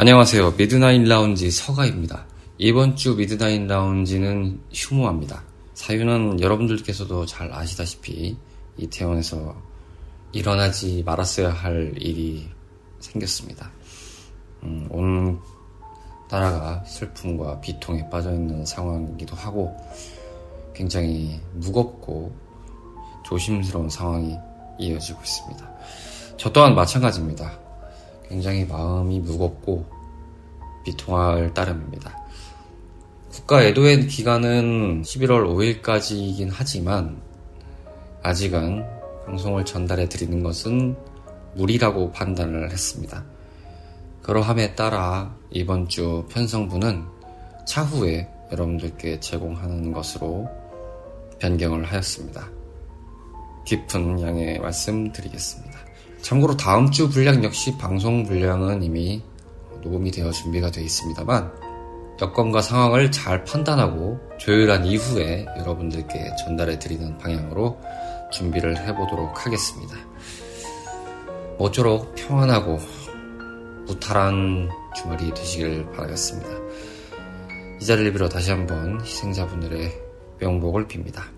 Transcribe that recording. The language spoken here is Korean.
안녕하세요. 미드나인 라운지 서가입니다. 이번 주 미드나인 라운지는 휴무합니다. 사유는 여러분들께서도 잘 아시다시피 이태원에서 일어나지 말았어야 할 일이 생겼습니다. 음, 온 나라가 슬픔과 비통에 빠져 있는 상황이기도 하고 굉장히 무겁고 조심스러운 상황이 이어지고 있습니다. 저 또한 마찬가지입니다. 굉장히 마음이 무겁고 비통할 따름입니다. 국가 애도의 기간은 11월 5일까지이긴 하지만 아직은 방송을 전달해 드리는 것은 무리라고 판단을 했습니다. 그러함에 따라 이번 주 편성분은 차후에 여러분들께 제공하는 것으로 변경을 하였습니다. 깊은 양해 말씀드리겠습니다. 참고로 다음 주 분량 역시 방송 분량은 이미 녹음이 되어 준비가 되어 있습니다만 여건과 상황을 잘 판단하고 조율한 이후에 여러분들께 전달해 드리는 방향으로 준비를 해보도록 하겠습니다. 모쪼록 평안하고 무탈한 주말이 되시길 바라겠습니다. 이 자리를 빌어 다시 한번 희생자분들의 명복을 빕니다.